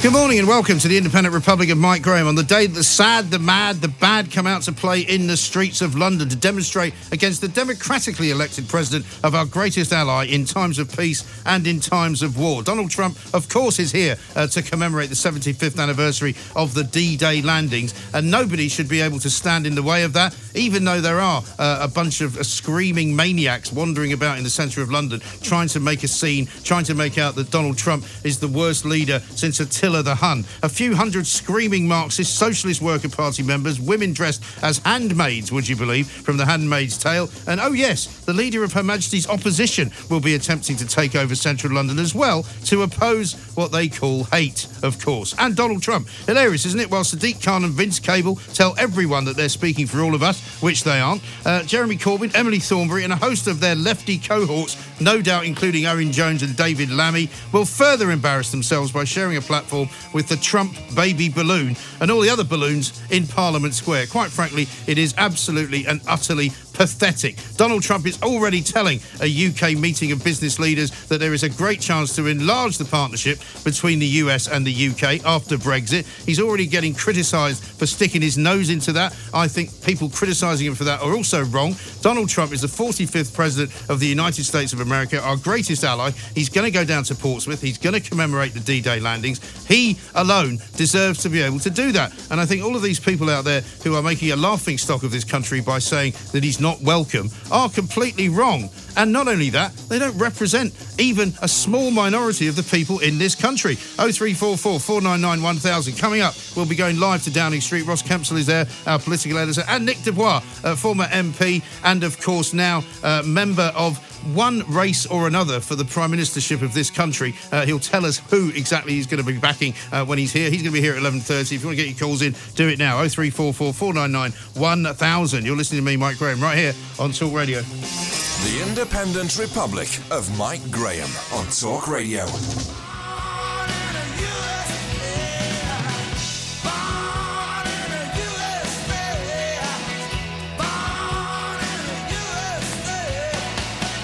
Good morning and welcome to the Independent Republic of Mike Graham on the day that the sad, the mad, the bad come out to play in the streets of London to demonstrate against the democratically elected president of our greatest ally in times of peace and in times of war. Donald Trump, of course, is here uh, to commemorate the 75th anniversary of the D Day landings, and nobody should be able to stand in the way of that, even though there are uh, a bunch of uh, screaming maniacs wandering about in the centre of London trying to make a scene, trying to make out that Donald Trump is the worst leader since Attila the Hun. A few hundred screaming Marxist Socialist Worker Party members, women dressed as handmaids, would you believe, from The Handmaid's Tale. And oh, yes, the leader of Her Majesty's opposition will be attempting to take over central London as well to oppose what they call hate, of course. And Donald Trump. Hilarious, isn't it? While Sadiq Khan and Vince Cable tell everyone that they're speaking for all of us, which they aren't, uh, Jeremy Corbyn, Emily Thornberry, and a host of their lefty cohorts, no doubt including Owen Jones and David Lammy, will further embarrass themselves by sharing a platform with the Trump baby balloon and all the other balloons in Parliament Square. Quite frankly, it is absolutely and utterly pathetic. Donald Trump is already telling a UK meeting of business leaders that there is a great chance to enlarge the partnership between the US and the UK after Brexit. He's already getting criticised for sticking his nose into that. I think people criticising him for that are also wrong. Donald Trump is the 45th president of the United States of America, our greatest ally. He's going to go down to Portsmouth. He's going to commemorate the D Day landings. He alone deserves to be able to do that. And I think all of these people out there who are making a laughing stock of this country by saying that he's not welcome are completely wrong. And not only that, they don't represent even a small minority of the people in this country. 0344 499 1000. Coming up, we'll be going live to Downing Street. Ross Kempsell is there, our political editor, and Nick de Bois, uh, former MP, and of course now uh, member of one race or another for the prime ministership of this country. Uh, he'll tell us who exactly he's going to be backing uh, when he's here. He's going to be here at 11:30. If you want to get your calls in, do it now. 0344 499 1000. You're listening to me, Mike Graham, right here on Talk Radio. The Independent Republic of Mike Graham on Talk Radio.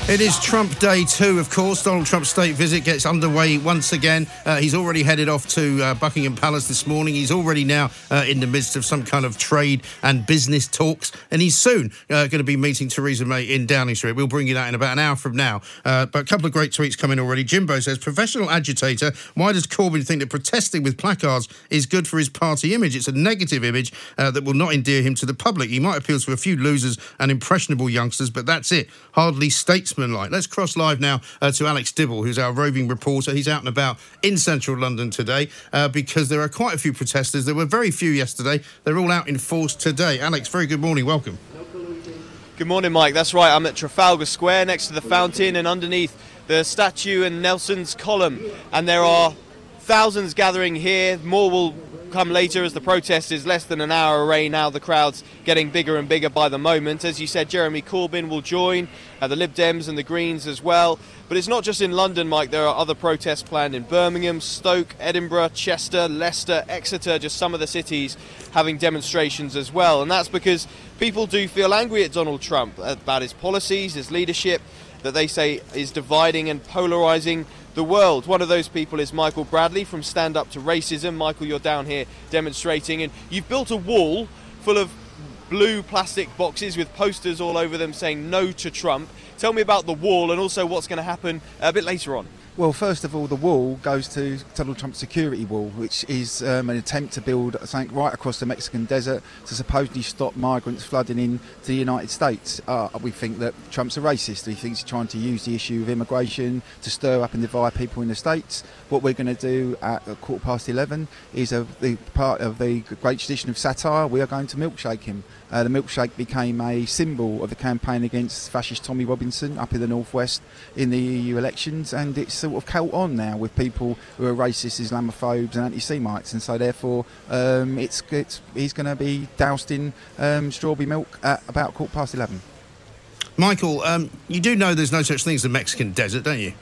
It is Trump Day 2, of course. Donald Trump's state visit gets underway once again. Uh, he's already headed off to uh, Buckingham Palace this morning. He's already now uh, in the midst of some kind of trade and business talks, and he's soon uh, going to be meeting Theresa May in Downing Street. We'll bring you that in about an hour from now. Uh, but a couple of great tweets coming in already. Jimbo says, Professional agitator, why does Corbyn think that protesting with placards is good for his party image? It's a negative image uh, that will not endear him to the public. He might appeal to a few losers and impressionable youngsters, but that's it. Hardly Let's cross live now uh, to Alex Dibble, who's our roving reporter. He's out and about in central London today uh, because there are quite a few protesters. There were very few yesterday. They're all out in force today. Alex, very good morning. Welcome. Good morning, Mike. That's right. I'm at Trafalgar Square next to the fountain and underneath the statue and Nelson's column. And there are thousands gathering here. More will come later as the protest is less than an hour away now. The crowd's getting bigger and bigger by the moment. As you said, Jeremy Corbyn will join, uh, the Lib Dems and the Greens as well. But it's not just in London, Mike. There are other protests planned in Birmingham, Stoke, Edinburgh, Chester, Leicester, Exeter, just some of the cities having demonstrations as well. And that's because people do feel angry at Donald Trump about his policies, his leadership, that they say is dividing and polarising the world. One of those people is Michael Bradley from Stand Up to Racism. Michael, you're down here demonstrating, and you've built a wall full of blue plastic boxes with posters all over them saying no to Trump. Tell me about the wall and also what's going to happen a bit later on. Well, first of all, the wall goes to Donald Trump's security wall, which is um, an attempt to build something right across the Mexican desert to supposedly stop migrants flooding into the United States. Uh, we think that Trump's a racist. He thinks he's trying to use the issue of immigration to stir up and divide people in the States. What we're going to do at quarter past 11 is a, the part of the great tradition of satire. We are going to milkshake him. Uh, the milkshake became a symbol of the campaign against fascist Tommy Robinson up in the northwest in the EU elections, and it's sort of caught on now with people who are racist, Islamophobes, and anti-Semites, and so therefore um, it's, it's, he's going to be doused in um, strawberry milk at about quarter past eleven. Michael, um, you do know there's no such thing as the Mexican desert, don't you?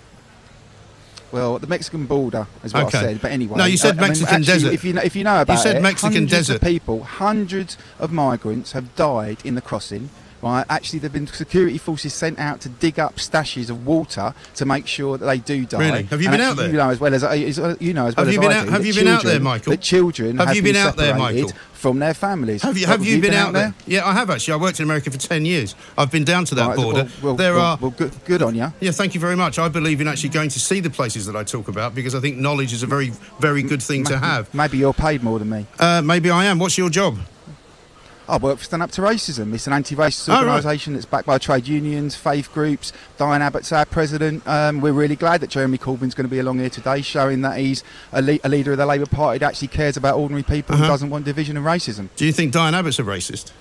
Well, the Mexican border is what Okay. I said. But anyway, No, you said I mean, Mexican actually, desert. If you know, if you know about said it, Mexican hundreds desert. Of people, hundreds of migrants have died in the crossing. Right, actually, there've been security forces sent out to dig up stashes of water to make sure that they do die. Really? Have you And been out there? You know as well as as- you know as well Have as you been I out- do, have you been out there, Michael? That children Have have, you been been out there, Michael? From their families. Have you, What, have you been, out there? there? Yeah, I have actually. I worked in America for 10 years. I've been down to that Right, border. well, well, there well, are. well, good, good on you. Yeah, thank you very much. I believe in actually going to see the places that I talk about because I think knowledge is a very, very good thing to have. Maybe you're paid more than me. Uh, maybe I am. What's your job? I work for Stand Up to Racism. It's an anti-racist Oh, right. organisation that's backed by trade unions, faith groups. Diane Abbott's our president. Um, we're really glad that Jeremy Corbyn's going to be along here today, showing that he's a, le- a leader of the Labour Party that actually cares about ordinary people Uh-huh. and doesn't want division and racism. Do you think Diane Abbott's a racist?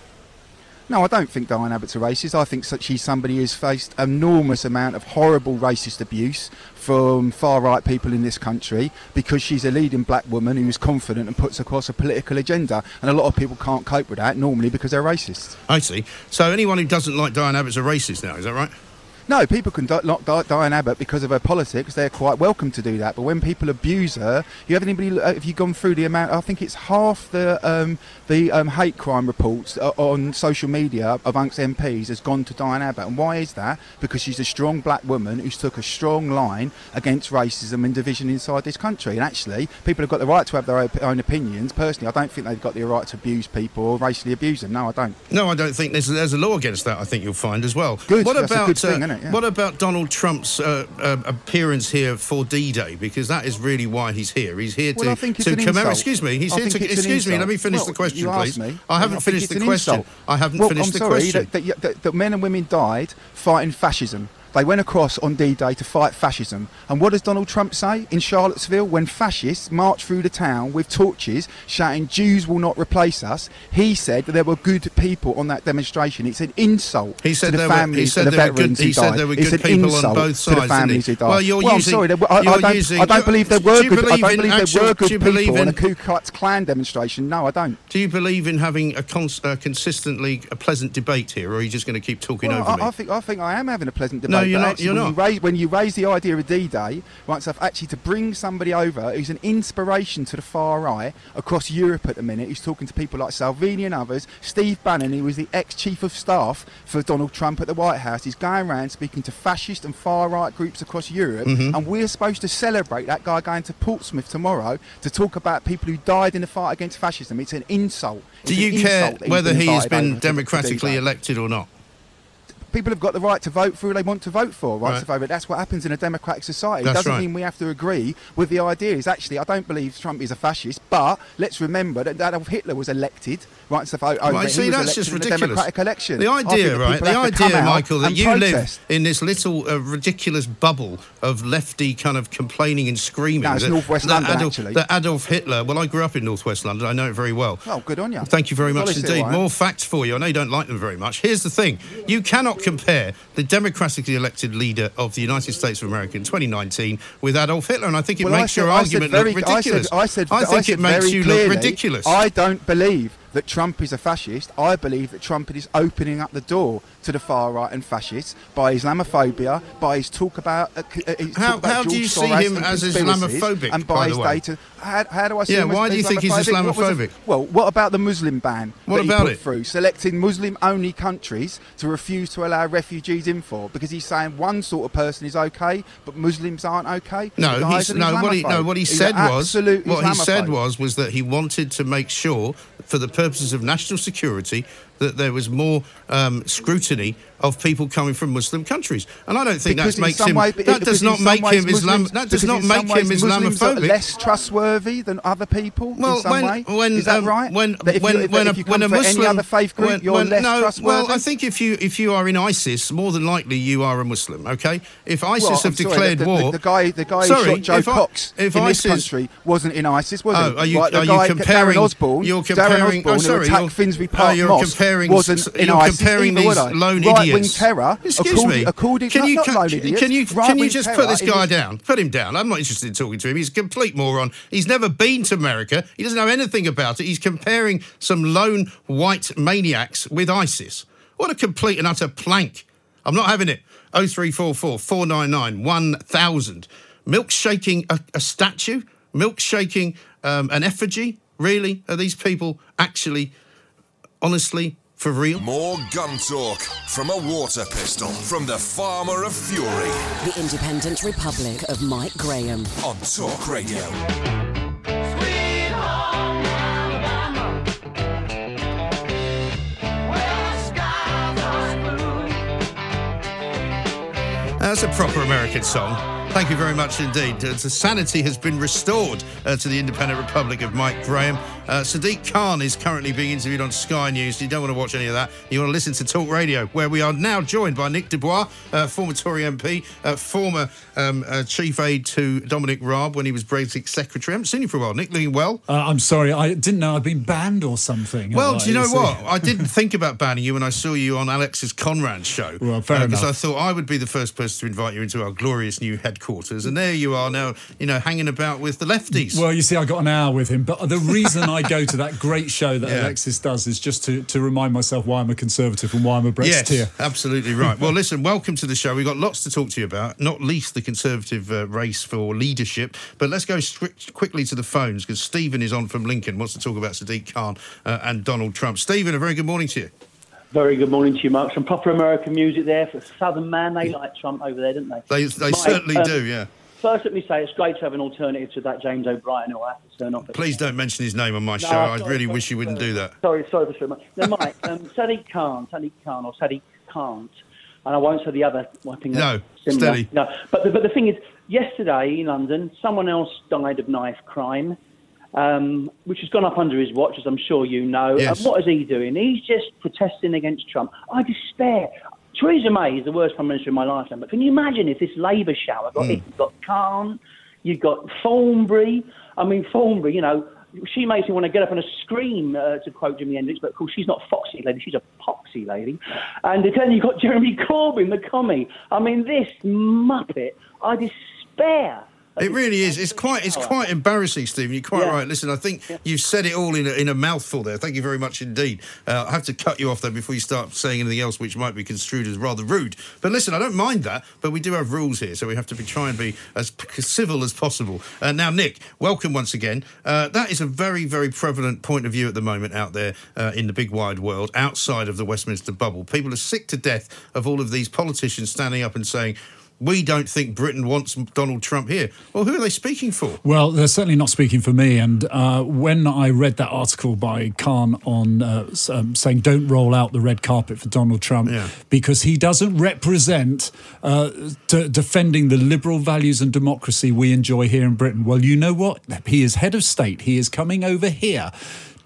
No, I don't think Diane Abbott's a racist. I think she's somebody who's faced enormous amount of horrible racist abuse from far right people in this country because she's a leading black woman who's confident and puts across a political agenda. And a lot of people can't cope with that normally because they're racist. I see. So anyone who doesn't like Diane Abbott's a racist now, is that right? No, people can di- lock Di- Diane Abbott because of her politics. They're quite welcome to do that. But when people abuse her, you have anybody? Uh, have you gone through the amount? I think it's half the um, the um, hate crime reports uh, on social media amongst MPs has gone to Diane Abbott. And why is that? Because she's a strong black woman who's took a strong line against racism and division inside this country. And actually, people have got the right to have their own opinions. Personally, I don't think they've got the right to abuse people or racially abuse them. No, I don't. No, I don't think there's, there's a law against that. I think you'll find as well. Good, What that's a about good thing, uh, it? Yeah. what about Donald Trump's uh, uh, appearance here for D-Day? Because that is really why he's here. He's here Well, to I think it's to an commemorate. Excuse me. He's I here to. Excuse me. Let me finish Well, the question, please. me. I haven't think finished the question. insult. I haven't well, finished I'm the sorry, question. That, that, that men and women died fighting fascism. They went across on D-Day to fight fascism. And what does Donald Trump say in Charlottesville when fascists marched through the town with torches shouting, Jews will not replace us? He said that there were good people on that demonstration. It's an insult He said to the there were- he said the there were good- veterans he who said there were it's good an people on insult both to sides, the families he? who died. Well, you're I'm using- sorry, there I, I, don't, using- I don't believe there were good. I don't believe actual- there were good people believe on a Ku Klux Klan demonstration. No, I don't. Do you believe in having a cons- uh, consistently a pleasant debate here, or are you just going to keep talking Well, over I, me? I think I think I am having a pleasant debate. No, you're not- you're when not. You raise, when you raise the idea of D-Day, right, so actually to bring somebody over who's an inspiration to the far right across Europe at the minute, who's talking to people like Salvini and others. Steve Bannon, who was the ex-chief of staff for Donald Trump at the White House, is going around speaking to fascist and far right groups across Europe, Mm-hmm. and we're supposed to celebrate that guy going to Portsmouth tomorrow to talk about people who died in the fight against fascism. It's an insult. Do you care he's whether he has been over to- to democratically elected or not? People have got the right to vote for who they want to vote for, right? Right. to vote, but that's what happens in a democratic society. That's it doesn't right. mean we have to agree with the ideas. Actually, I don't believe Trump is a fascist, but let's remember that Adolf Hitler was elected, right? Vote over. He see, that's just elected in a ridiculous. election. The idea, right? The have to come idea, Michael, that you protest. live in this little uh, ridiculous bubble of lefty kind of complaining and screaming. No, it's that- Northwest that London, Adolf, actually. That Adolf Hitler. Well, I grew up in Northwest London. I know it very well. Oh, good on you. Thank you very much indeed. More facts for you. I know you don't like them very much. Here's the thing you cannot compare the democratically elected leader of the United States of America in 2019 with Adolf Hitler, and I think it Well, makes said- your I argument very- look ridiculous. I said, I said, I think it makes you clearly, look ridiculous. I don't believe that Trump is a fascist, I believe that Trump is opening up the door to the far right and fascists by Islamophobia, by his talk about. Uh, uh, his How- talk about how do you see him as Islamophobic, And by by the his data. How, how do I see Yeah, him as why do you think he's Islamophobic? What well, what about the Muslim ban What about it? through, selecting Muslim-only countries to refuse to allow refugees in for? Because he's saying one sort of person is okay, but Muslims aren't okay. No, he's, no. What he no, what he said was what he said was was that he wanted to make sure, for the purposes of national security, that there was more um, scrutiny of people coming from Muslim countries, and I don't think that makes him. way- that does not make him Islam. That does not make him Islamophobic. less trustworthy than other people Well, in some when, way. when is that um, right? when That if when you, when, a, if you when a Muslim any other faith group, when- you're when- less no, trustworthy. well, I think if you if you are in ISIS, more than likely you are a Muslim. Okay, if ISIS Well, have sorry, declared the, the, war, The, guy, the guy Sorry, who shot Jo if I- Cox if in ISIS this country wasn't in ISIS, was Oh, he? are you, Like, the are you comparing? Darren Osborne, you're Darren comparing. Osborne, oh, sorry, you're, Finsbury oh, Park Mosque comparing. you're ISIS comparing these lone Right-wing idiots. terror, Excuse according- me. according- can you not can, can idiots, you can you just put this guy down? Put him down. I'm not interested in talking to him. He's a complete moron. He's never been to America. He doesn't know anything about it. He's comparing some lone white maniacs with ISIS. What a complete and utter plank. I'm not having it. 0344 499 1000. Milkshaking a, a statue? Milkshaking um, an effigy? Really? Are these people actually, honestly, for real? More gun talk from a water pistol from the farmer of fury The Independent Republic of Mike Graham. on Talk Radio. That's a proper American song. Thank you very much indeed. Uh, sanity has been restored uh, to the Independent Republic of Mike Graham. Uh, Sadiq Khan is currently being interviewed on Sky News. You don't want to watch any of that. You want to listen to Talk Radio, where we are now joined by Nick de Bois, uh, former Tory MP, uh, former um, uh, chief aide to Dominic Raab when he was Brexit secretary. I haven't seen you for a while. Nick, looking well. Uh, I'm sorry, I didn't know I'd been banned or something. Well, do you know what? I didn't think about banning you when I saw you on Alexis Conran show. Well, fair Because enough. I thought I would be the first person to invite you into our glorious new headquarters, and there you are now, you know, hanging about with the lefties. Well, you see, I got an hour with him, but the reason I go to that great show that Yeah. Alexis does is just to, to remind myself why I'm a conservative and why I'm a Yes, Brexiteer. absolutely right. Well, listen, welcome to the show. We've got lots to talk to you about, not least the Conservative uh, race for leadership. But let's go quickly to the phones because Stephen is on from Lincoln, wants to talk about Sadiq Khan uh, and Donald Trump. Stephen, a very good morning to you. Very good morning to you, Mark. Some proper American music there for Southern man. They like Trump over there, don't they? They, they Mike, certainly um, do, yeah. First, let me say it's great to have an alternative to that James O'Brien who I have to turn off. Please don't mention his name on my No, show. I really wish you wouldn't do that. Sorry, sorry for so much. No, Mike, um, Sadiq Khan, Sadiq Khan, or Sadiq can't, and I won't say the other. one thing. No, similar. steady. No, but the, but the thing is, yesterday in London, someone else died of knife crime. Um, which has gone up under his watch, as I'm sure you know. Yes. And what is he doing? He's just protesting against Trump. I despair. Theresa May is the worst prime minister in my lifetime. But can you imagine if this Labour shower got it? You've got Khan, you've got Thornberry. I mean, Thornberry, you know, she makes me want to get up and scream, uh, to quote Jimi Hendrix, but of course she's not foxy lady, she's a poxy lady. And then you've got Jeremy Corbyn, the commie. I mean, this muppet, I despair. It really is. It's quite. It's quite embarrassing, Stephen. You're quite Yeah. right. Listen, I think you've said it all in a, in a mouthful there. Thank you very much indeed. Uh, I have to cut you off there before you start saying anything else, which might be construed as rather rude. But listen, I don't mind that. But we do have rules here, so we have to be try and be as civil as possible. Uh, now, Nick, welcome once again. Uh, that is a very, very prevalent point of view at the moment out there uh, in the big wide world, outside of the Westminster bubble. People are sick to death of all of these politicians standing up and saying. We don't think Britain wants Donald Trump here. Well, who are they speaking for? Well, they're certainly not speaking for me. And uh, when I read that article by Khan on uh, um, saying don't roll out the red carpet for Donald Trump Yeah. because he doesn't represent uh, d- defending the liberal values and democracy we enjoy here in Britain. Well, you know what? He is head of state. He is coming over here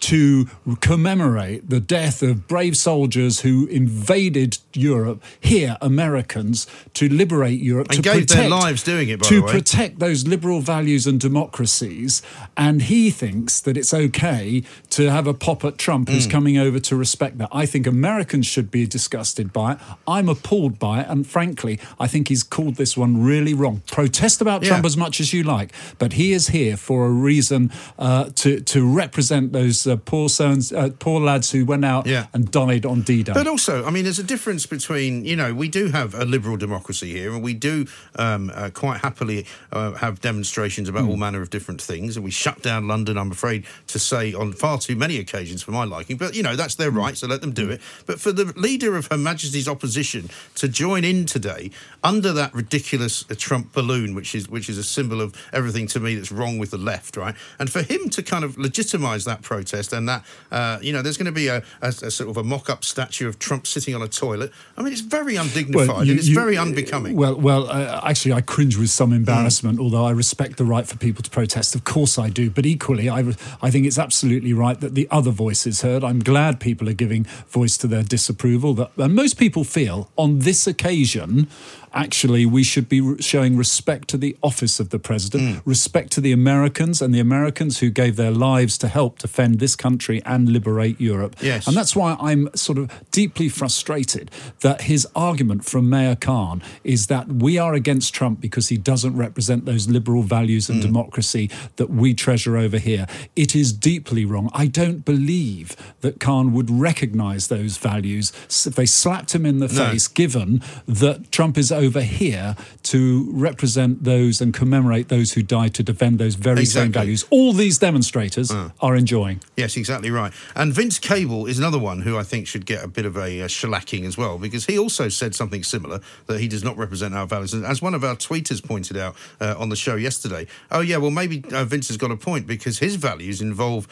to commemorate the death of brave soldiers who invaded Europe, here Americans, to liberate Europe, And to gave their protect, lives doing it, by to the way. protect those liberal values and democracies. And he thinks that it's okay to have a pop at Trump Mm. who's coming over to respect that. I think Americans should be disgusted by it. I'm appalled by it. And frankly, I think he's called this one really wrong. Protest about Yeah. Trump as much as you like, but he is here for a reason uh, to, to represent those uh, poor sons, uh, poor lads who went out Yeah. and died on D-Day. But also, I mean, there's a difference between, you know, we do have a liberal democracy here, and we do um, uh, quite happily uh, have demonstrations about all manner of different things, and we shut down London, I'm afraid to say, on far too many occasions for my liking. But, you know, that's their right, so let them do it. But for the leader of Her Majesty's opposition to join in today under that ridiculous uh, Trump balloon, which is which is a symbol of everything to me that's wrong with the left, right? And for him to kind of legitimise that protest and that, uh, you know, there's going to be a, a, a sort of a mock-up statue of Trump sitting on a toilet. I mean, it's very undignified you- and it's you- very unbecoming. Well, well, uh, actually, I cringe with some embarrassment. Although I respect the right for people to protest, of course I do. But equally, I, I think it's absolutely right that the other voice is heard. I'm glad people are giving voice to their disapproval. That and most people feel on this occasion. Actually, we should be showing respect to the office of the president, mm. respect to the Americans and the Americans who gave their lives to help defend this country and liberate Europe. Yes. And that's why I'm sort of deeply frustrated that his argument from Mayor Khan is that we are against Trump because he doesn't represent those liberal values and mm. democracy that we treasure over here. It is deeply wrong. I don't believe that Khan would recognize those values if they slapped him in the No. face, given that Trump is over here to represent those and commemorate those who died to defend those very same values. All these demonstrators are enjoying. Yes, exactly right. And Vince Cable is another one who I think should get a bit of a, uh shellacking as well, because he also said something similar that he does not represent our values. And as one of our tweeters pointed out uh, on the show yesterday, oh yeah, well maybe uh, Vince has got a point because his values involve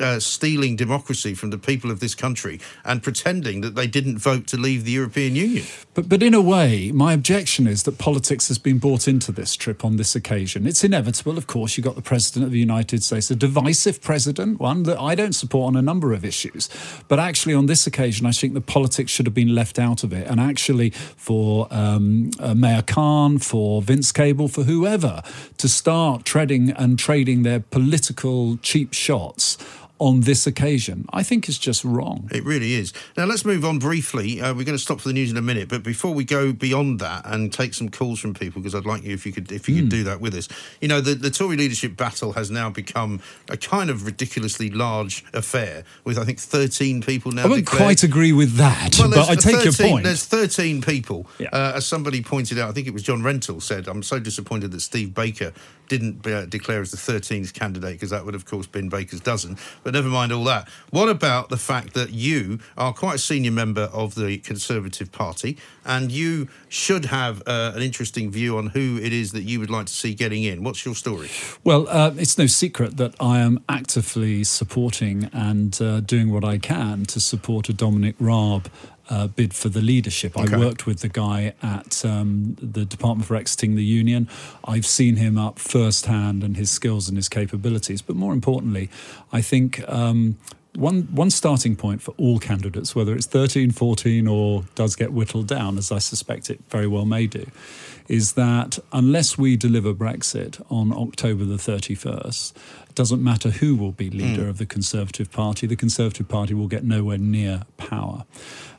uh, stealing democracy from the people of this country and pretending that they didn't vote to leave the European Union. But, but in a way, my objection is that politics has been brought into this trip on this occasion. It's inevitable, of course. You've got the President of the United States, a divisive president, one that I don't support on a number of issues. But actually, on this occasion, I think the politics should have been left out of it. And actually, for um, uh, Mayor Khan, for Vince Cable, for whoever, to start treading and trading their political cheap shots on this occasion, I think is just wrong. It really is. Now let's move on briefly. Uh, we're going to stop for the news in a minute, but before we go beyond that and take some calls from people, because I'd like you if you could if you Hmm. could do that with us. You know, the, the Tory leadership battle has now become a kind of ridiculously large affair, with I think thirteen people now. I wouldn't declared. quite agree with that, Well, but I take your point. There's 13 people. Yeah. Uh, as somebody pointed out, I think it was John Rentoul said, I'm so disappointed that Steve Baker didn't uh, declare as the 13th candidate because that would, of course, been Baker's dozen. But never mind all that. What about the fact that you are quite a senior member of the Conservative Party and you should have uh, an interesting view on who it is that you would like to see getting in? What's your story? Well, uh, it's no secret that I am actively supporting and uh, doing what I can to support a Dominic Raab. Uh, bid for the leadership. Okay. I worked with the guy at um, the Department for Exiting the Union. I've seen him up firsthand and his skills and his capabilities. But more importantly, I think um, one one starting point for all candidates, whether it's 13, 14, or does get whittled down, as I suspect it very well may do, is that unless we deliver Brexit on October the 31st, it doesn't matter who will be leader of the Conservative Party, the Conservative Party will get nowhere near power.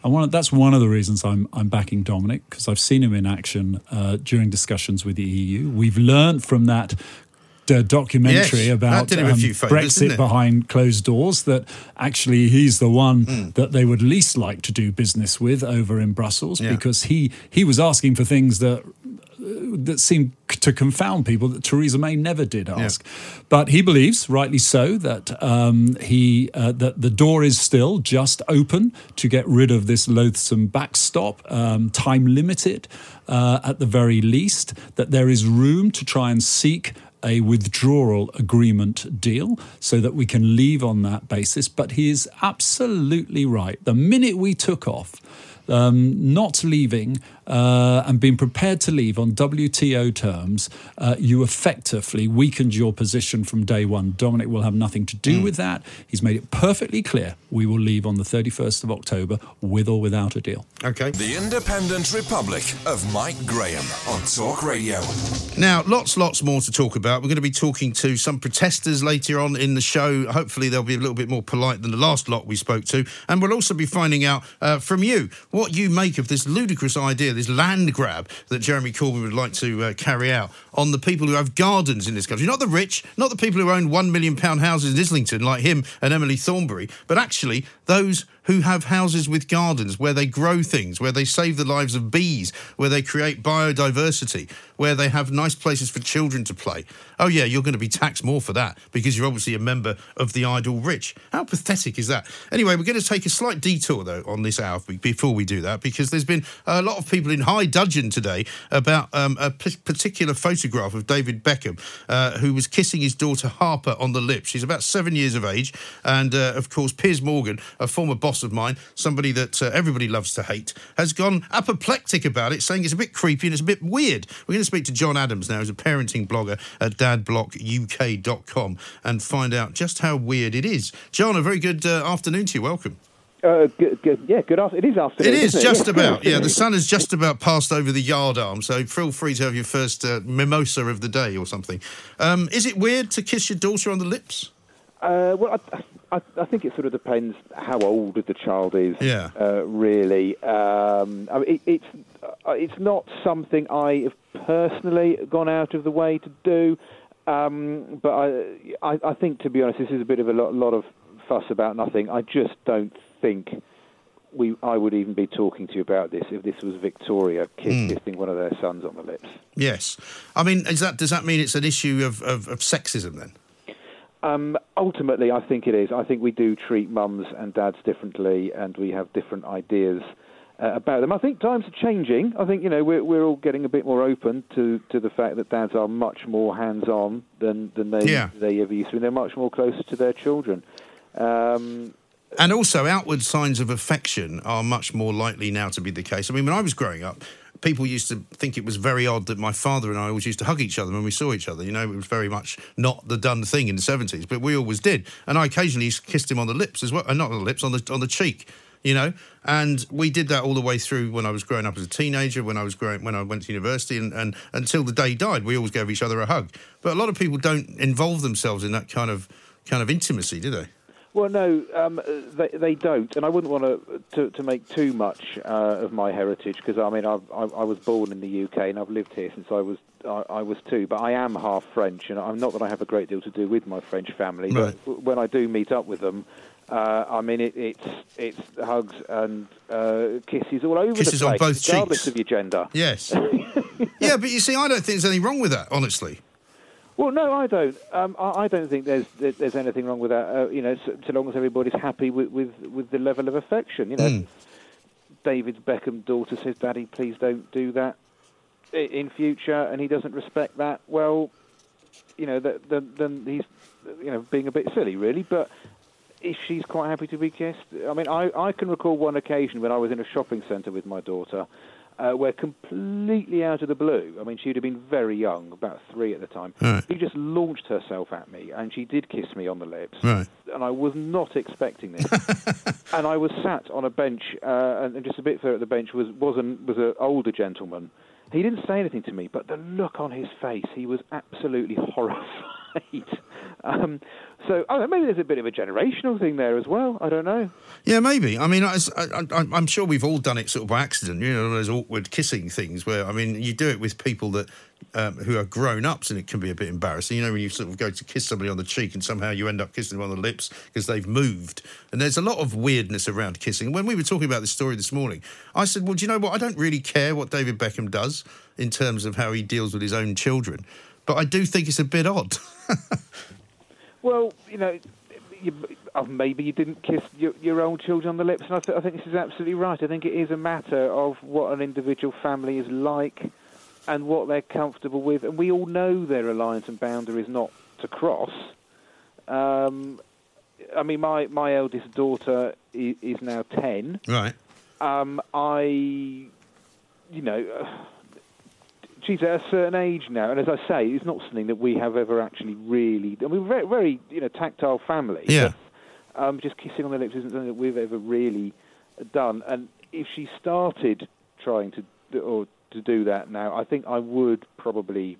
And one, of- that's one of the reasons I'm, I'm backing Dominic, because I've seen him in action uh, during discussions with the EU. We've learned from that uh, documentary Yes, about did him a um, Brexit behind closed doors that actually he's the one Hmm. that they would least like to do business with over in Brussels Yeah. because he he was asking for things that that seemed to confound people that Theresa May never did ask. But he believes, rightly so, that um, he uh, that the door is still just open to get rid of this loathsome backstop, um, time limited uh, at the very least. That there is room to try and seek a withdrawal agreement deal so that we can leave on that basis. But he is absolutely right. The minute we took off, um, not leaving uh, and being prepared to leave on WTO terms, uh, you effectively weakened your position from day one. Dominic will have nothing to do with that. He's made it perfectly clear we will leave on the 31st of October with or without a deal. Okay. The Independent Republic of Mike Graham on Talk Radio. Now, lots, lots more to talk about. We're going to be talking to some protesters later on in the show. Hopefully, they'll be a little bit more polite than the last lot we spoke to. And we'll also be finding out uh, from you what you make of this ludicrous idea, this land grab that Jeremy Corbyn would like to uh, carry out on the people who have gardens in this country. Not the rich, not the people who own one million pound houses in Islington like him and Emily Thornberry, but actually those who have houses with gardens where they grow things, where they save the lives of bees, where they create biodiversity, where they have nice places for children to play. Oh, yeah, you're going to be taxed more for that because you're obviously a member of the idle rich. How pathetic is that? Anyway, we're going to take a slight detour, though, on this hour before we do that because there's been a lot of people in high dudgeon today about um, a p- particular photograph of David Beckham uh, who was kissing his daughter Harper on the lips. She's about seven years of age. And, uh, of course, Piers Morgan, a former boss of mine, somebody that uh, everybody loves to hate, has gone apoplectic about it, saying it's a bit creepy and it's a bit weird. We're going to speak to John Adams now, who's a parenting blogger at dadbloguk.com, and find out just how weird it is. John, a very good uh, afternoon to you. Welcome. Uh, good, good, yeah, good afternoon. It is afternoon. It is just Yeah. about. Yeah, the sun has just about passed over the yard arm, so feel free to have your first uh, mimosa of the day or something. Um, is it weird to kiss your daughter on the lips? Uh, well, I, I, I think it sort of depends how old the child is. Yeah. Uh, really, um, I mean, it, it's uh, it's not something I have personally gone out of the way to do. Um, but I, I, I think, to be honest, this is a bit of a lot, lot of fuss about nothing. I just don't think we I would even be talking to you about this if this was Victoria kiss, kissing one of their sons on the lips. Yes. I mean, is that does that mean it's an issue of, of, of sexism then? Um, ultimately, I think it is. I think we do treat mums and dads differently, and we have different ideas uh, about them. I think times are changing. I think you know we're we're all getting a bit more open to, to the fact that dads are much more hands on than than they Yeah. they ever used to. be. They're much more closer to their children. Um, And also, outward signs of affection are much more likely now to be the case. I mean, when I was growing up, people used to think it was very odd that my father and I always used to hug each other when we saw each other. You know, it was very much not the done thing in the 70s, but we always did. And I occasionally kissed him on the lips as well, uh, not on the lips, on the, on the cheek. You know, and we did that all the way through when I was growing up as a teenager, when I was growing, when I went to university, and, and until the day he died, we always gave each other a hug. But a lot of people don't involve themselves in that kind of kind of intimacy, do they? Well, no, um, they, they don't, and I wouldn't want to to, to make too much uh, of my heritage because I mean I've, I, I was born in the UK and I've lived here since I was I, I was two, but I am half French, and I'm not that I have a great deal to do with my French family, Right. but when I do meet up with them. Uh, I mean, it, it's it's hugs and uh, kisses all over Kisses the on place, both regardless cheeks. of your gender. Yes. yeah, but you see, I don't think there's anything wrong with that, honestly. Well, no, I don't. Um, I, I don't think there's there's anything wrong with that. Uh, you know, so, so long as everybody's happy with, with, with the level of affection. You know, Mm. David Beckham's daughter says, "Daddy, please don't do that in future," and he doesn't respect that. Well, you know, that, then then he's you know being a bit silly, really. But if she's quite happy to be kissed, I mean, I I can recall one occasion when I was in a shopping centre with my daughter. Uh, where completely out of the blue, I mean, she'd have been very young, about three at the time. Right. She just launched herself at me, and she did kiss me on the lips. Right. And I was not expecting this. and I was sat on a bench, uh, and and just a bit further at the bench was was an was an older gentleman. He didn't say anything to me, but the look on his face, he was absolutely horrified. Um, so I maybe there's a bit of a generational thing there as well. I don't know. Yeah, maybe. I mean, I, I'm sure we've all done it sort of by accident. You know, those awkward kissing things where, I mean, you do it with people that um, who are grown ups, and it can be a bit embarrassing. You know, when you sort of go to kiss somebody on the cheek, and somehow you end up kissing them on the lips because they've moved. And there's a lot of weirdness around kissing. When we were talking about this story this morning, I said, "Well, do you know what? I don't really care what David Beckham does in terms of how he deals with his own children, but I do think it's a bit odd." Well, you know, you, oh, maybe you didn't kiss your, your own children on the lips, and I, th- I think this is absolutely right. I think it is a matter of what an individual family is like and what they're comfortable with, and we all know their alliance and boundary is not to cross. Um, I mean, my, my eldest daughter is, is now 10. right. Um, I, you know, she's at a certain age now, and as I say, it's not something that we have ever actually really. I mean, we're very, very you know, tactile family. Yeah. but, um, just kissing on the lips isn't something that we've ever really done. And if she started trying to do, or to do that now, I think I would probably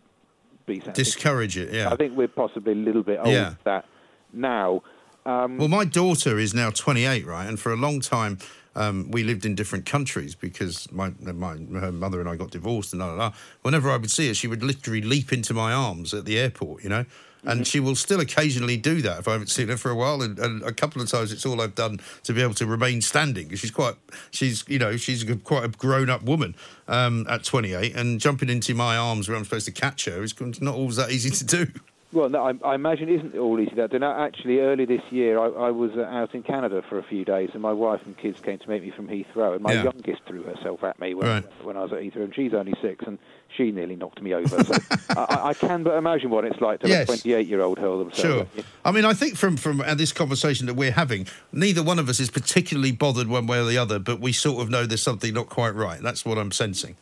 be. Discourage it. Yeah. I think we're possibly a little bit old Yeah. for that now. Um, Well, my daughter is now 28, right? And for a long time, um, we lived in different countries because my, my her mother and I got divorced and la la la. Whenever I would see her, she would literally leap into my arms at the airport, you know. And she will still occasionally do that if I haven't seen her for a while. And, and a couple of times, it's all I've done to be able to remain standing. She's quite, she's you know, she's a- quite a grown-up woman um, at 28, and jumping into my arms where I'm supposed to catch her is not always that easy to do. Well, no, I, I imagine it isn't all easy. That actually, early this year, I, I was uh, out in Canada for a few days, and my wife and kids came to meet me from Heathrow, and my Yeah. youngest threw herself at me when, Right. when I was at Heathrow, and she's only six, and she nearly knocked me over. So I, I- can but imagine what it's like to Yes. a 28-year-old hurl themselves. Sure. I mean, I think from from uh, this conversation that we're having, neither one of us is particularly bothered one way or the other, but we sort of know there's something not quite right. That's what I'm sensing.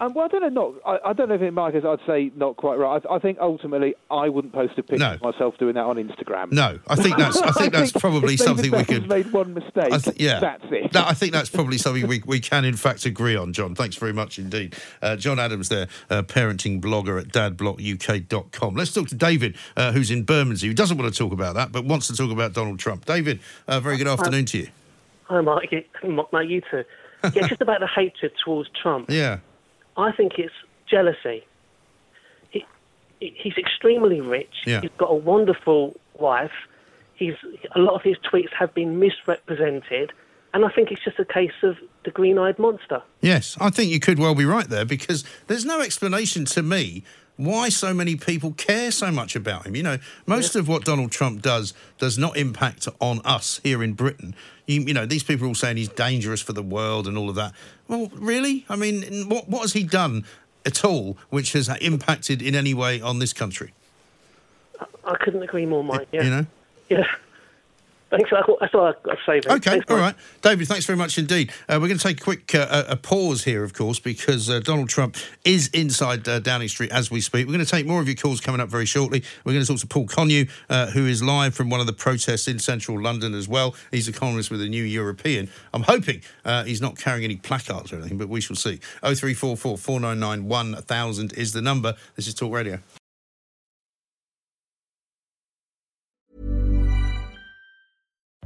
Um, well, I don't know. Not, I, I don't know if it, Marcus. I'd say not quite right. I, I think ultimately, I wouldn't post a picture No. of myself doing that on Instagram. No, I think that's I think that's probably if David something we Beckham's could. made one mistake. I th- yeah, that's it. No, I think that's probably something we, we can in fact agree on, John. Thanks very much indeed. Uh, John Adams there, uh, parenting blogger at dadbloguk.com. Let's talk to David, uh, who's in Bermondsey, who doesn't want to talk about that, but wants to talk about Donald Trump. David, uh, very good afternoon to you. Hi, Mark. Yeah, Mark, no, you too. Yeah, just about the hatred towards Trump. Yeah. I think it's jealousy. He, he- he's extremely rich. Yeah. He's got a wonderful wife. He's a lot of his tweets have been misrepresented, and I think it's just a case of the green-eyed monster. Yes, I think you could well be right there because there's no explanation to me why so many people care so much about him. You know, most of what Donald Trump does does not impact on us here in Britain. You, you know, these people are all saying he's dangerous for the world and all of that. Well, really? I mean, what, what has he done at all which has impacted in any way on this country? I couldn't agree more, Mike. Yeah. You know? Yeah. Thanks. That's all I've got to say. mate. Okay, Thanks, all right. David, thanks very much indeed. Uh, we're going to take a quick uh, a pause here, of course, because uh, Donald Trump is inside uh, Downing Street as we speak. We're going to take more of your calls coming up very shortly. We're going to talk to Paul Connew, uh, who is live from one of the protests in central London as well. He's a columnist with the New European. I'm hoping uh, he's not carrying any placards or anything, but we shall see. 0344 499 1000 is the number. This is Talk Radio.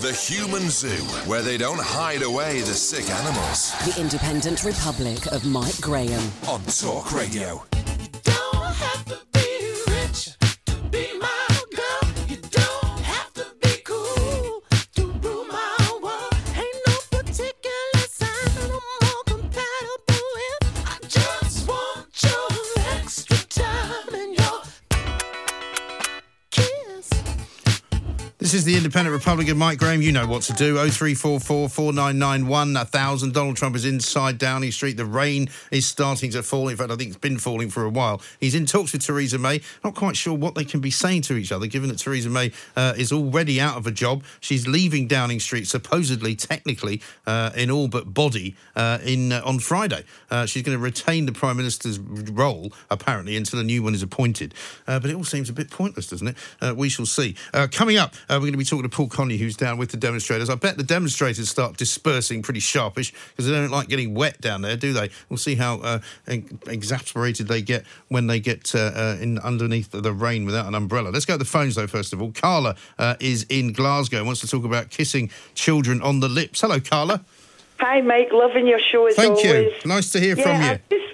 The Human Zoo, where they don't hide away the sick animals. The Independent Republic of Mike Graham. On Talk Radio. This is the Independent Republican, Mike Graham. You know what to do. 0344 499 1000. Donald Trump is inside Downing Street. The rain is starting to fall. In fact, I think it's been falling for a while. He's in talks with Theresa May. Not quite sure what they can be saying to each other, given that Theresa May uh, is already out of a job. She's leaving Downing Street, supposedly, technically, uh, in all but body, uh, in uh, on Friday. Uh, she's going to retain the Prime Minister's role, apparently, until a new one is appointed. Uh, but it all seems a bit pointless, doesn't it? We shall see. Coming up, we're going to be talking to Paul Connew, who's down with the demonstrators. I bet the demonstrators start dispersing pretty sharpish because they don't like getting wet down there, do they? We'll see how uh, exasperated they get when they get uh, uh, in underneath the rain without an umbrella. Let's go to the phones, though, first of all. Carla uh, is in Glasgow and wants to talk about kissing children on the lips. Hello, Carla. Hi, Mike. Loving your show as Thank always. you. Nice to hear yeah, from you. I'm just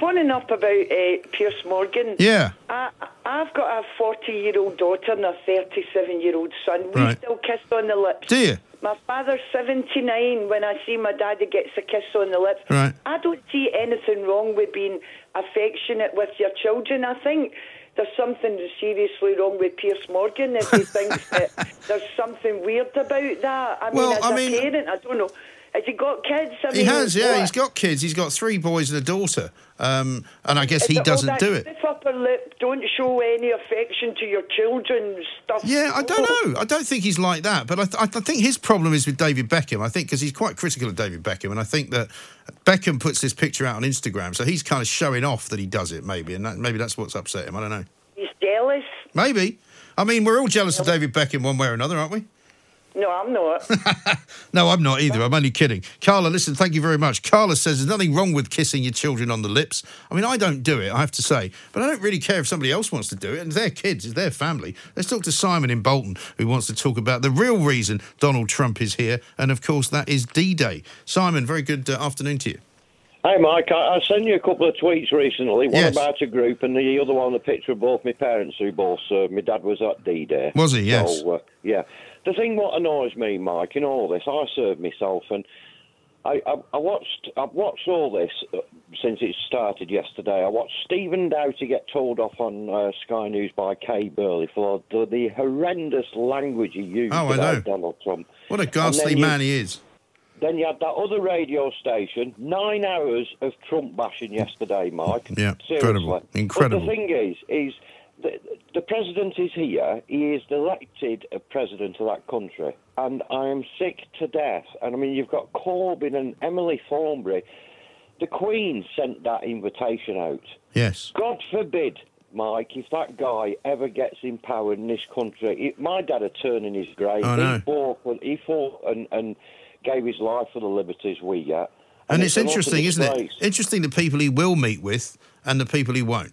phoning up about uh, Piers Morgan. Yeah. I, I've got a 40 year old daughter and a 37 year old son. We Right. still kiss on the lips. Do you? My father's 79. When I see my daddy gets a kiss on the lips, Right. I don't see anything wrong with being affectionate with your children. I think there's something seriously wrong with Piers Morgan if he thinks that there's something weird about that. I mean, Well, as I a mean- parent, I don't know. Has he got kids? I He mean, has, yeah. what? He's got kids. He's got three boys and a daughter. Um, and I guess he doesn't do it. Upper lip, don't show any affection to your children stuff. Yeah, I don't know. I don't think he's like that. But I, th- I think his problem is with David Beckham. I think because he's quite critical of David Beckham, and I think that Beckham puts this picture out on Instagram, so he's kind of showing off that he does it. Maybe, and that, maybe that's what's upset him. I don't know. He's jealous. Maybe. I mean, we're all jealous of David Beckham one way or another, aren't we? No, I'm not. No, I'm not either. I'm only kidding. Carla, listen, thank you very much. Carla says there's nothing wrong with kissing your children on the lips. I mean, I don't do it, I have to say, but I don't really care if somebody else wants to do it. And their kids, it's their family. Let's talk to Simon in Bolton, who wants to talk about the real reason Donald Trump is here. And of course, that is D Day. Simon, very good uh, afternoon to you. Hey, Mike, I, I sent you a couple of tweets recently. One Yes. about a group, and the other one, a picture of both my parents who both served. My dad was at D Day. Was he? Yes. So, uh, yeah. The thing what annoys me, Mike, in all this, I served myself, and I, I, I watched. I've watched all this uh, since it started yesterday. I watched Stephen Doughty get told off on uh, Sky News by Kay Burley for the, the horrendous language he used Oh, I about know. Donald Trump. What a ghastly you- man he is. then you had that other radio station, nine hours of Trump bashing yesterday, Mike. Yeah, Seriously. incredible, incredible. But the thing is, is the, the president is here. He is the elected president of that country, and I am sick to death. And I mean, you've got Corbyn and Emily Thornberry. The Queen sent that invitation out. Yes. God forbid, Mike, if that guy ever gets in power in this country, it, my dad would turn in his grave. I know. He fought, for, he fought and, and gave his life for the liberties we get. And, it's, an utter interesting, isn't it? Interesting the people he will meet with and the people he won't.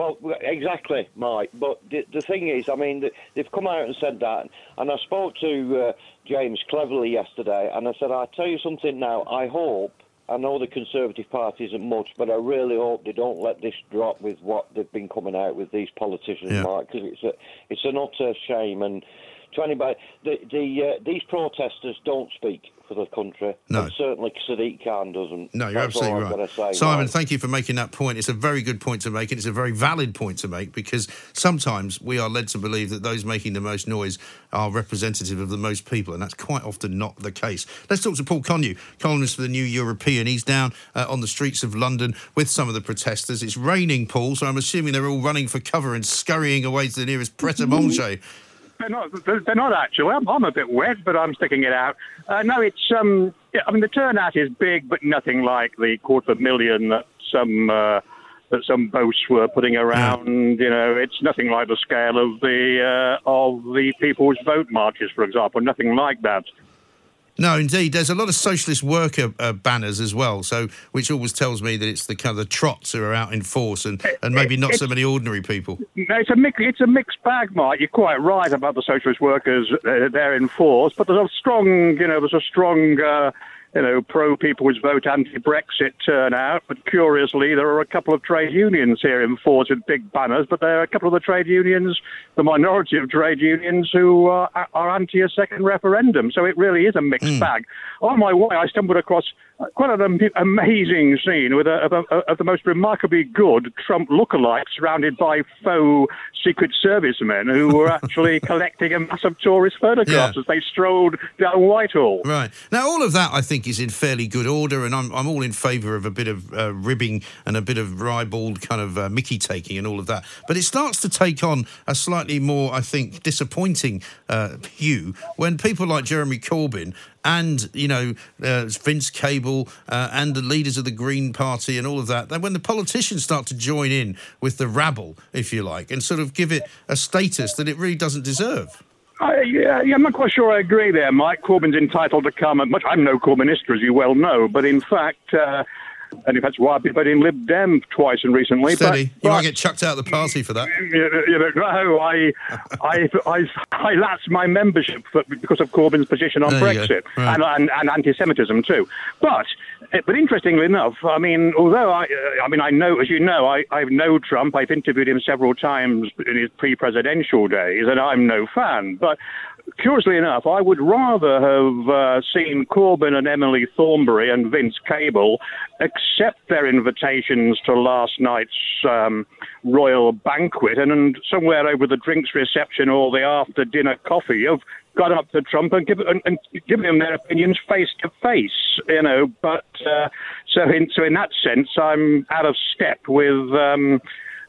Well, exactly, Mike. But the, the thing is, I mean, they've come out and said that, and I spoke to uh, James Cleverly yesterday, and I said, I'll tell you something now. I hope, I know the Conservative Party isn't much, but I really hope they don't let this drop with what they've been coming out with these politicians, Yeah. Mike, because it's, a, it's an utter shame. And to anybody, the, the, uh, these protesters don't speak for the country. No. And certainly Sadiq Khan doesn't. No, you're That's all absolutely I've right. gotta say, Simon, Mike. thank you for making that point. It's a very good point to make, and it's a very valid point to make because sometimes we are led to believe that those making the most noise are representative of the most people, and that's quite often not the case. Let's talk to Paul Connew, columnist for the New European. He's down uh, on the streets of London with some of the protesters. It's raining, Paul, so I'm assuming they're all running for cover and scurrying away to the nearest Pret a Manger. They're not. They're not actually. I'm, I'm a bit wet, but I'm sticking it out. Uh, no, it's. Um, yeah, I mean, the turnout is big, but nothing like the quarter of a million that some uh, that some boasts were putting around. You know, it's nothing like the scale of the uh, of the People's Vote marches, for example. Nothing like that. No, indeed. There's a lot of socialist worker uh, banners as well, so which always tells me that it's the kind of the trots who are out in force, and, and maybe not so many ordinary people. No, it's a mix, it's a mixed bag, Mike. You're quite right about the socialist workers. Uh, they're in force, but there's a strong, you know, there's a strong, uh, you know, pro People's Vote, anti-Brexit turnout. But curiously, there are a couple of trade unions here in force with big banners. But there are a couple of the trade unions, the minority of trade unions, who uh, are anti a second referendum. So it really is a mixed bag. On my way, I stumbled across quite an amazing scene with a, of, a, of the most remarkably good Trump lookalikes surrounded by faux Secret Service men who were actually collecting a mass of tourist photographs Yeah. as they strolled down Whitehall. Right. Now, all of that I think is in fairly good order, and I'm, I'm all in favour of a bit of uh, ribbing and a bit of ribald kind of uh, Mickey taking and all of that. But it starts to take on a slightly more, I think, disappointing uh, hue when people like Jeremy Corbyn and, you know, uh, Vince Cable uh, and the leaders of the Green Party and all of that, then when the politicians start to join in with the rabble, if you like, and sort of give it a status that it really doesn't deserve. I, yeah, yeah, I'm not quite sure I agree there, Mike. Corbyn's entitled to come. Much, I'm no Corbynister, as you well know, but in fact, uh, and in fact, why I've been voting Lib Dem twice and recently. Steady. But, you might get chucked out of the party for that. you know, no, I, I, I, I lapsed my membership for, because of Corbyn's position on There. Brexit Right. and, and, and anti-Semitism too. But, eh, but interestingly enough, I mean, although I, uh, I mean, I know, as you know, I, I know Trump. I've interviewed him several times in his pre-presidential days, and I'm no fan. But curiously enough, I would rather have uh, seen Corbyn and Emily Thornberry and Vince Cable accept their invitations to last night's um, royal banquet and, and somewhere over the drinks reception or the after dinner coffee have gone up to Trump and, give, and, and given him their opinions face to face, you know. But uh, so in so in that sense, I'm out of step with um,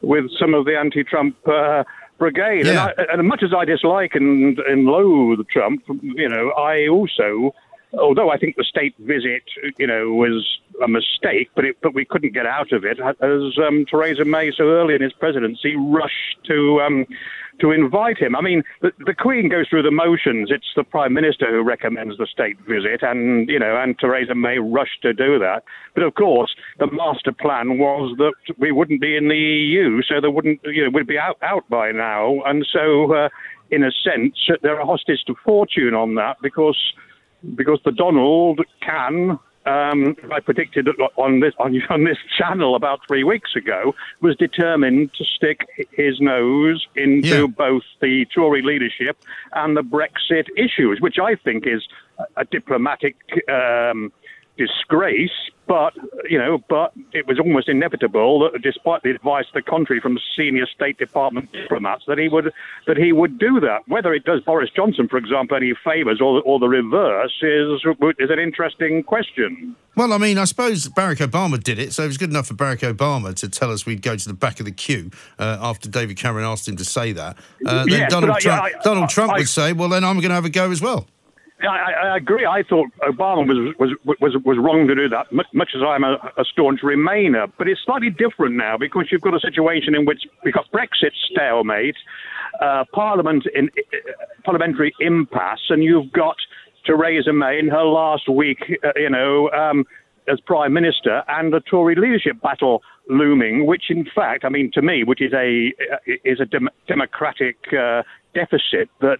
with some of the anti-Trump. Uh, Brigade, and, I, and much as I dislike and, and loathe Trump, you know, I also, although I think the state visit, you know, was a mistake, but it, but we couldn't get out of it, as um, Theresa May so early in his presidency rushed to um, to invite him. I mean, the, the Queen goes through the motions. It's the Prime Minister who recommends the state visit, and you know, and Theresa May rushed to do that. But of course, the master plan was that we wouldn't be in the EU, so there wouldn't, you know, we'd be out out by now, and so. Uh, in a sense, they're a hostage to fortune on that because because the Donald can. Um, I predicted on this on, on this channel about three weeks ago was determined to stick his nose into Yeah. both the Tory leadership and the Brexit issues, which I think is a, a diplomatic um, disgrace. But you know, but it was almost inevitable that, despite the advice to the contrary from senior State Department diplomats, that he would that he would do that. Whether it does Boris Johnson, for example, any favours or or the reverse is is an interesting question. Well, I mean, I suppose Barack Obama did it, so it was good enough for Barack Obama to tell us we'd go to the back of the queue uh, after David Cameron asked him to say that. Uh, then Yes, Donald I- Trump, I- Donald Trump I- would say, "Well, then I'm going to have a go as well." I, I agree. I thought Obama was was was was wrong to do that. Much, as I'm a, a staunch Remainer, but it's slightly different now because you've got a situation in which we've got Brexit stalemate, uh, Parliament in uh, parliamentary impasse, and you've got Theresa May in her last week, uh, you know. Um, as prime minister and a Tory leadership battle looming, which in fact, I mean, to me, which is a is a dem- democratic uh, deficit that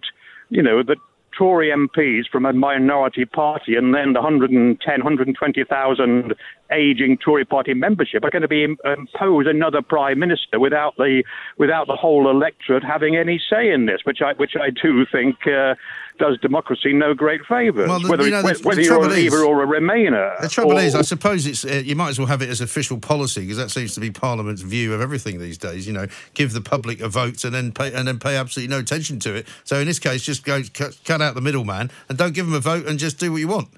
you know that Tory MPs from a minority party and then the 110, 120,000 aging Tory party membership are going to be im- impose another prime minister without the without the whole electorate having any say in this, which I which I do think uh, does democracy no great favours. Well, the- whether you know, the- whether the you're a trouble is- or a Remainer. The trouble or- is, I suppose it's uh, you might as well have it as official policy because that seems to be Parliament's view of everything these days. You know, give the public a vote and then pay and then pay absolutely no attention to it. So in this case, just go cut, cut out the middleman and don't give them a vote and just do what you want.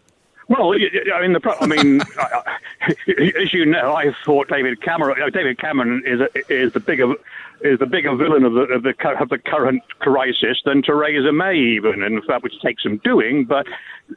Well, I mean, the pro- I mean, as you know, I thought David Cameron. David Cameron is a, is the bigger is the bigger villain of the of the of the current crisis than Theresa May, even in fact, which takes some doing. But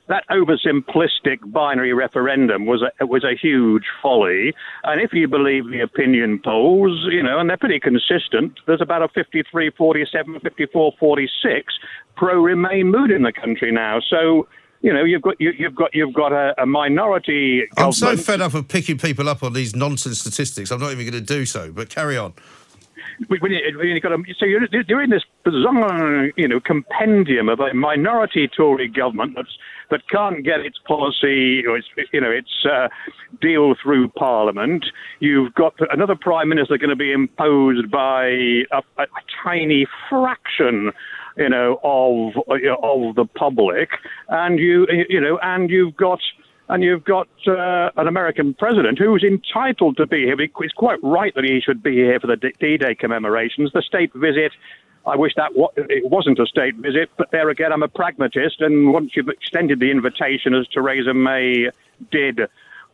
that oversimplistic binary referendum was a was a huge folly. And if you believe the opinion polls, you know, and they're pretty consistent, there's about a 53, 47, 54, 46 pro Remain mood in the country now. So you know, you've got you, you've got you've got a, a minority I'm so fed up of picking people up on these nonsense statistics. I'm not even going to do so. But carry on. when you, when you got a, so you're, you're in this bizarre, you know, compendium of a minority Tory government that's, that can't get its policy, or its, you know, its uh, deal through Parliament. You've got another prime minister going to be imposed by a, a, a tiny fraction you know, of of the public, and you you know, and you've got and you've got uh, an American president who's entitled to be here. It's quite right that he should be here for the D-Day commemorations. The state visit. I wish that it wasn't a state visit, but there again, I'm a pragmatist, and once you've extended the invitation, as Theresa May did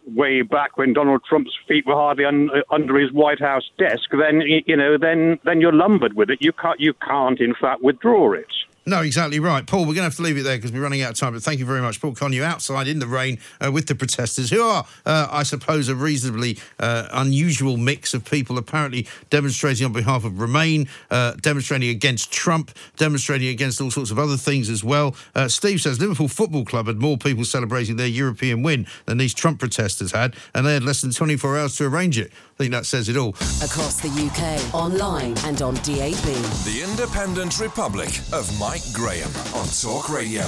way back when Donald Trump's feet were hardly un- uh, under his White House desk, then you know, then then you're lumbered with it. You can't you can't in fact withdraw it. No, exactly right. Paul, we're going to have to leave it there because we're running out of time. But thank you very much, Paul Connew, outside in the rain uh, with the protesters, who are, uh, I suppose, a reasonably uh, unusual mix of people apparently demonstrating on behalf of Remain, uh, demonstrating against Trump, demonstrating against all sorts of other things as well. Uh, Steve says Liverpool Football Club had more people celebrating their European win than these Trump protesters had, and they had less than 24 hours to arrange it. I think that says it all. Across the UK, online and on DAB. The Independent Republic of Mike Graham on Talk Radio.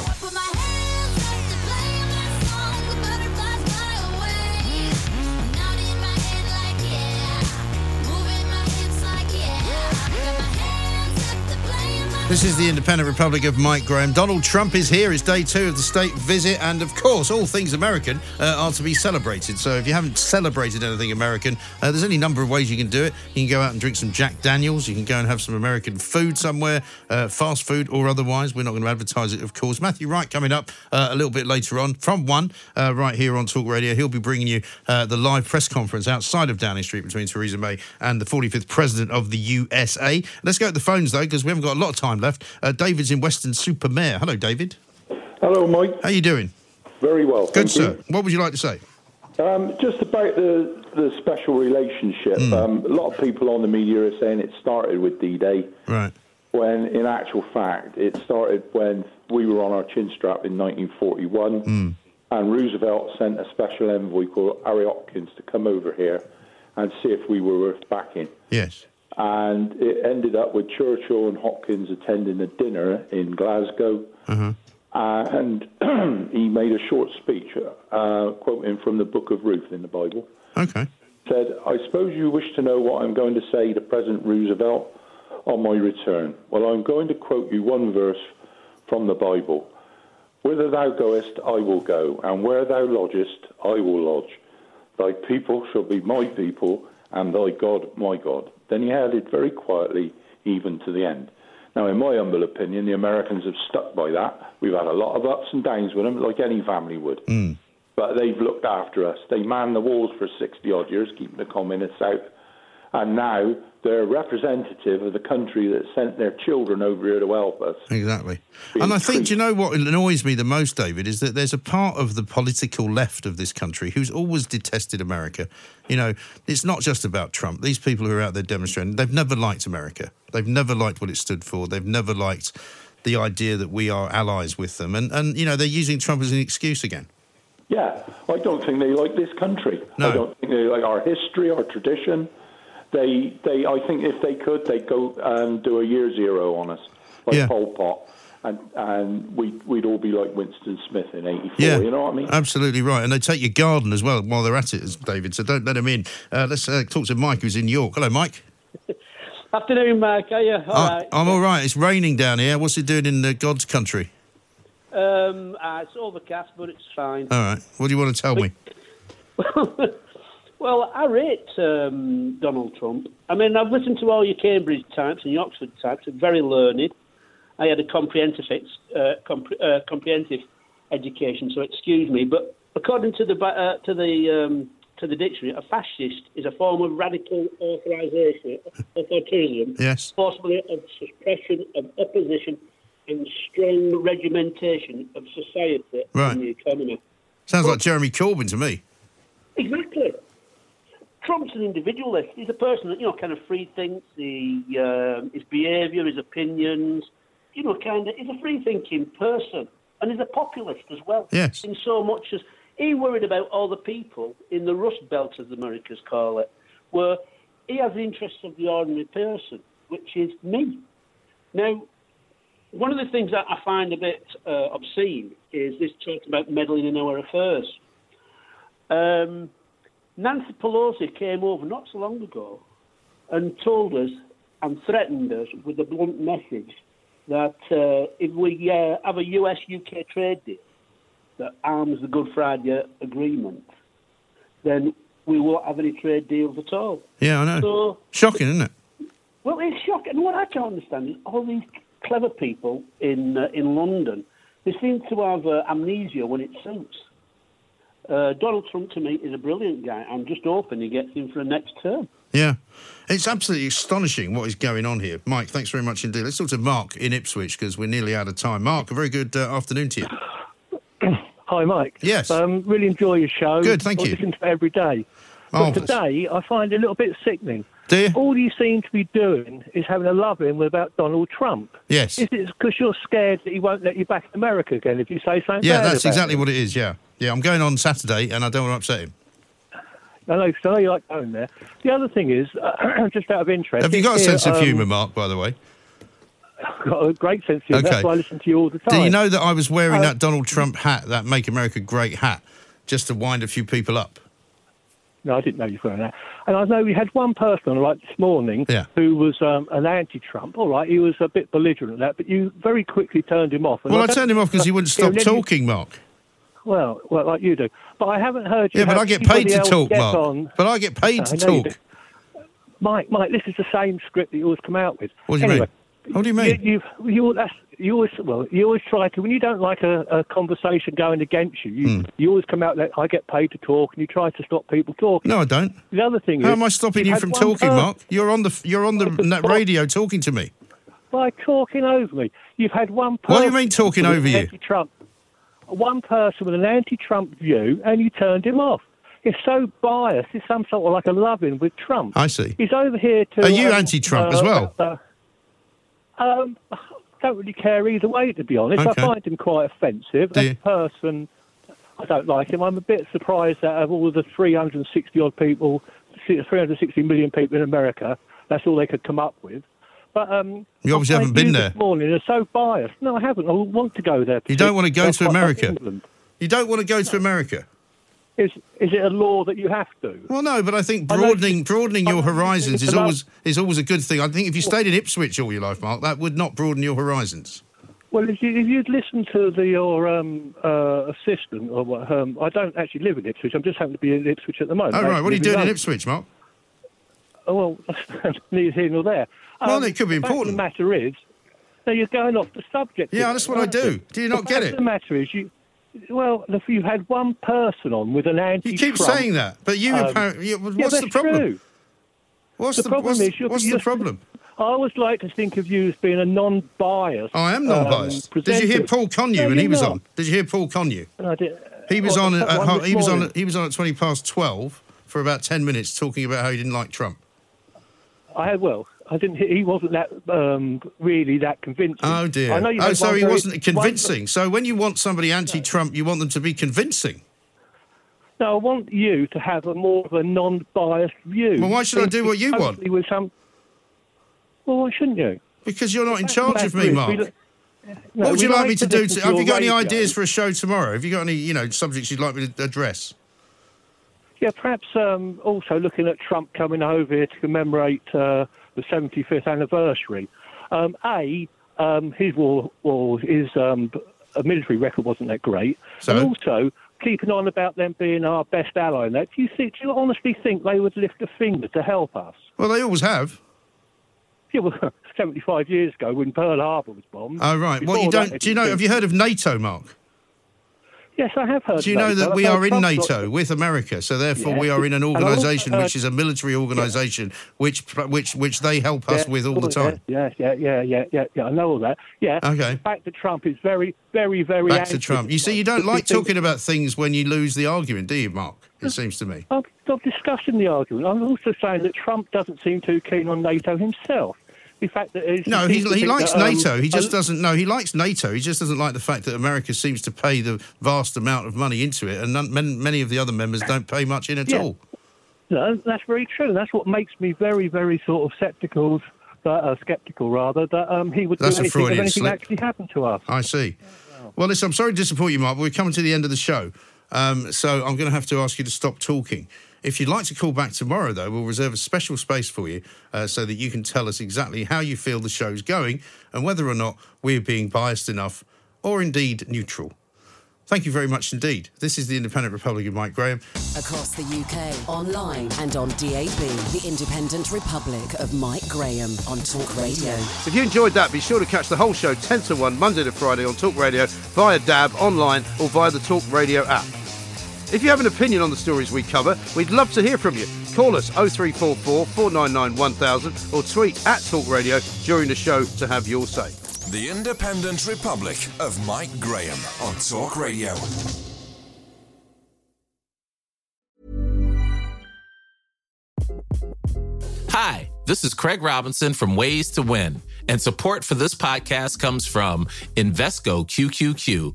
This is the Independent Republic of Mike Graham. Donald Trump is here. It's day two of the state visit, and of course, all things American uh, are to be celebrated. So, if you haven't celebrated anything American, uh, there's any number of ways you can do it. You can go out and drink some Jack Daniels. You can go and have some American food somewhere, uh, fast food or otherwise. We're not going to advertise it, of course. Matthew Wright coming up uh, a little bit later on from one uh, right here on Talk Radio. He'll be bringing you uh, the live press conference outside of Downing Street between Theresa May and the 45th President of the USA. Let's go to the phones though, because we haven't got a lot of time left. Uh, David's in Weston-super-Mare. Hello, David. Hello, Mike. How are you doing? Very well. Good, thank you. sir. What would you like to say? Um, just about the, the special relationship. Hmm. Um, a lot of people on the media are saying it started with D Day, Right. when in actual fact, it started when we were on our chin strap in 1941, Hmm. and Roosevelt sent a special envoy called Harry Hopkins to come over here and see if we were worth backing. Yes. And it ended up with Churchill and Hopkins attending a dinner in Glasgow. Uh-huh. Uh, and he made a short speech, uh, quoting from the Book of Ruth in the Bible. Okay. Said, I suppose you wish to know what I'm going to say to President Roosevelt on my return. Well, I'm going to quote you one verse from the Bible. Whither thou goest, I will go, and where thou lodgest, I will lodge. Thy people shall be my people, and thy God my God. Then he added very quietly, even to the end. Now, in my humble opinion, the Americans have stuck by that. We've had a lot of ups and downs with them, like any family would. Mm. But they've looked after us. They manned the walls for 60 odd years, keeping the communists out. And now they're a representative of the country that sent their children over here to help us. Exactly. And I think, do you know what annoys me the most, David, is that there's a part of the political left of this country who's always detested America. You know, it's not just about Trump. These people who are out there demonstrating, they've never liked America. They've never liked what it stood for. They've never liked the idea that we are allies with them. And, and you know, they're using Trump as an excuse again. Yeah, I don't think they like this country. No. I don't think they like our history, our tradition. They, they, I think if they could, they'd go and do a year zero on us, like Yeah. Pol Pot, and and we'd we'd all be like Winston Smith in '84. Yeah, You know what I mean? Absolutely right. And they take your garden as well while they're at it, David. So don't let them in. Uh, let's uh, talk to Mike, who's in York. Hello, Mike. Afternoon, Mark. Are you all I- right? I'm all right. It's raining down here. What's it doing in uh, God's country? Um, uh, it's overcast, but it's fine. All right. What do you want to tell me? Well, I rate um, Donald Trump. I mean, I've listened to all your Cambridge types and your Oxford types. They're very learned. I had a comprehensive, ex- uh, compre- uh, comprehensive education, so excuse me. But according to the uh, to the um, to the dictionary, a fascist is a form of radical authorization, authoritarianism, Yes. forcibly of suppression of opposition and strong regimentation of society Right. and the economy. Sounds like Jeremy Corbyn to me. Exactly. Trump's an individualist. He's a person that you know kind of free thinks. He, um his behaviour, his opinions. You know, kind of. He's a free thinking person, and he's a populist as well. Yes. In so much as he worried about all the people in the Rust Belt, as the Americans call it, where he has the interests of the ordinary person, which is me. Now, one of the things that I find a bit uh, obscene is this talk about meddling in our affairs. Um, Nancy Pelosi came over not so long ago and told us and threatened us with a blunt message that uh, if we uh, have a US UK trade deal that arms the Good Friday Agreement, then we won't have any trade deals at all. Yeah, I know. So, Shocking, isn't it? well, it's shocking. And what I can't understand is all these clever people in uh, in London, they seem to have uh, amnesia when it suits. Uh, Donald Trump, to me, is a brilliant guy. I'm just hoping he gets in for a next term. Yeah. It's absolutely astonishing what is going on here. Mike, thanks very much indeed. Let's talk to Mark in Ipswich because we're nearly out of time. Mark, a very good uh, afternoon to you. Hi, Mike. Yes. Um, really enjoy your show. Good, thank I you. listen to it every day. But Marvellous. today, I find it a little bit sickening. Do you? All you seem to be doing is having a love-in about Donald Trump. Yes. Is it because you're scared that he won't let you back in America again if you say something Yeah, that's exactly him? what it is. Yeah. Yeah, I'm going on Saturday and I don't want to upset him. I know, I know you like going there. The other thing is, just out of interest... Have you got a here, sense of um, humour, Mark, by the way? I've got a great sense of humour. Okay. That's why I listen to you all the time. Do you know that I was wearing Uh, that Donald Trump hat, that Make America Great hat, just to wind a few people up? No, I didn't know you were wearing that. And I know we had one person on like this morning Yeah. who was um, an anti-Trump. All right, he was a bit belligerent at that, but you very quickly turned him off. And Well, I don't- turned him off because he wouldn't stop and then you- talking, Mark. Well, well, like you do. But I haven't heard you. Yeah, but I get paid to talk, Mark. On. But I get paid I to talk. Mike, Mike, this is the same script that you always come out with. What do you anyway, mean? What do you mean? You, you, you, you always, well, you always try to when you don't like a, a conversation going against you. You, Hmm. you always come out that I get paid to talk, and you try to stop people talking. No, I don't. The other thing How is, am I stopping you from talking, person- Mark? You're on the you're on the radio talking to me. by talking over me. You've had one person. What do you mean talking with over an you? Anti-Trump, one person with an anti-Trump view, and you turned him off. It's so biased. It's some sort of like a loving with Trump. I see. He's over here to. Are you um, anti-Trump uh, as well? uh, um, I don't really care either way, to be honest. Okay. I find him quite offensive. Do As a person, I don't like him. I'm a bit surprised that of all the 360 odd people, 360 million people in America, that's all they could come up with. But um, You obviously haven't been there. This morning are so biased. No, I haven't. I want to go there. You don't want to go to America. England. You don't want to go to America. Is is it a law that you have to? Well, no, but I think I broadening broadening your horizons is always is always a good thing. I think if you stayed in Ipswich all your life, Mark, that would not broaden your horizons. Well, if, you, if you'd listened to the, your um, uh, assistant, or what, um, I don't actually live in Ipswich. I'm just happen to be in Ipswich at the moment. Oh, right. What are you doing in Ipswich, Mark? Oh, well, neither here nor there. Well, it could be the important. The matter is, no, you're going off the subject. Yeah, that's what I do. Do you not get it? The matter is, you. Well, if you had one person on with an anti. You keep saying that, but you apparently. What's yeah, the problem? True. What's the, the- problem what's- is you're, what's the you're- problem? I always like to think of you as being a non-biased. I am non-biased. Um, Did you hear. Paul Connew No, when he was not. on? Did you hear Paul Connew? I did- He was on. the At, at, he was on. morning? He was on at twenty past twelve for about ten minutes, talking about how he didn't like Trump. I had well. I didn't. He wasn't that um, really that convincing. Oh dear. I know you oh, so he wasn't convincing. So when you want somebody anti-Trump, you want them to be convincing. No, I want you to have a more of a non-biased view. Well, why should I do what you want? With some. Well, why shouldn't you? Because you're not in charge of me, Mark. look- No, what would you like me to do? To, have you got any ideas for a show tomorrow? Have you got any, you know, subjects you'd like me to address? Yeah, perhaps um, also looking at Trump coming over here to commemorate uh, the 75th anniversary. Um, a, um, his war, war his um, military record wasn't that great, So? and also keeping on about them being our best ally. And that, do you think? Do you honestly think they would lift a finger to help us? Well, they always have. Yeah, well, 75 years ago when Pearl Harbor was bombed. Oh, right. What you don't? Do you know? Have you heard of NATO, Mark? Yes, I have heard. Do you know NATO. that we are in Trump's got- NATO with America? So therefore, Yeah. we are in an And I also organisation heard- which is a military organisation, which which which they help us Yeah, with all the oh, time. Yeah, yeah, yeah, yeah, yeah, yeah. I know all that. Yeah. Okay. Back to Trump is very, very, very. Back to Trump. You see, you don't like talking about things when you lose the argument, do you, Mark? It seems to me. I'm not discussing the argument. I'm also saying that Trump doesn't seem too keen on NATO himself. The fact that No, he, he likes that, um, NATO. He just doesn't. No, he likes NATO. He just doesn't like the fact that America seems to pay the vast amount of money into it, and none, many, many of the other members don't pay much in at Yeah. all. No, that's very true. That's what makes me very, very sort of sceptical, that, uh, skeptical rather, that um, he would That's do anything if anything slip. actually happened to us. I see. Well, listen, I'm sorry to disappoint you, Mark, but we're coming to the end of the show. Um, so I'm going to have to ask you to stop talking. If you'd like to call back tomorrow, though, we'll reserve a special space for you uh, so that you can tell us exactly how you feel the show's going and whether or not we're being biased enough or indeed neutral. Thank you very much indeed. This is the Independent Republic of Mike Graham. Across the UK, online and on DAB, the Independent Republic of Mike Graham on Talk Radio. If you enjoyed that, be sure to catch the whole show 10 to 1 Monday to Friday on Talk Radio via DAB, online, or via the Talk Radio app. If you have an opinion on the stories we cover, we'd love to hear from you. Call us 0344 499 1000 or tweet at Talk Radio during the show to have your say. The Independent Republic of Mike Graham on Talk Radio. Hi, this is Craig Robinson from Ways to Win, and support for this podcast comes from Invesco QQQ,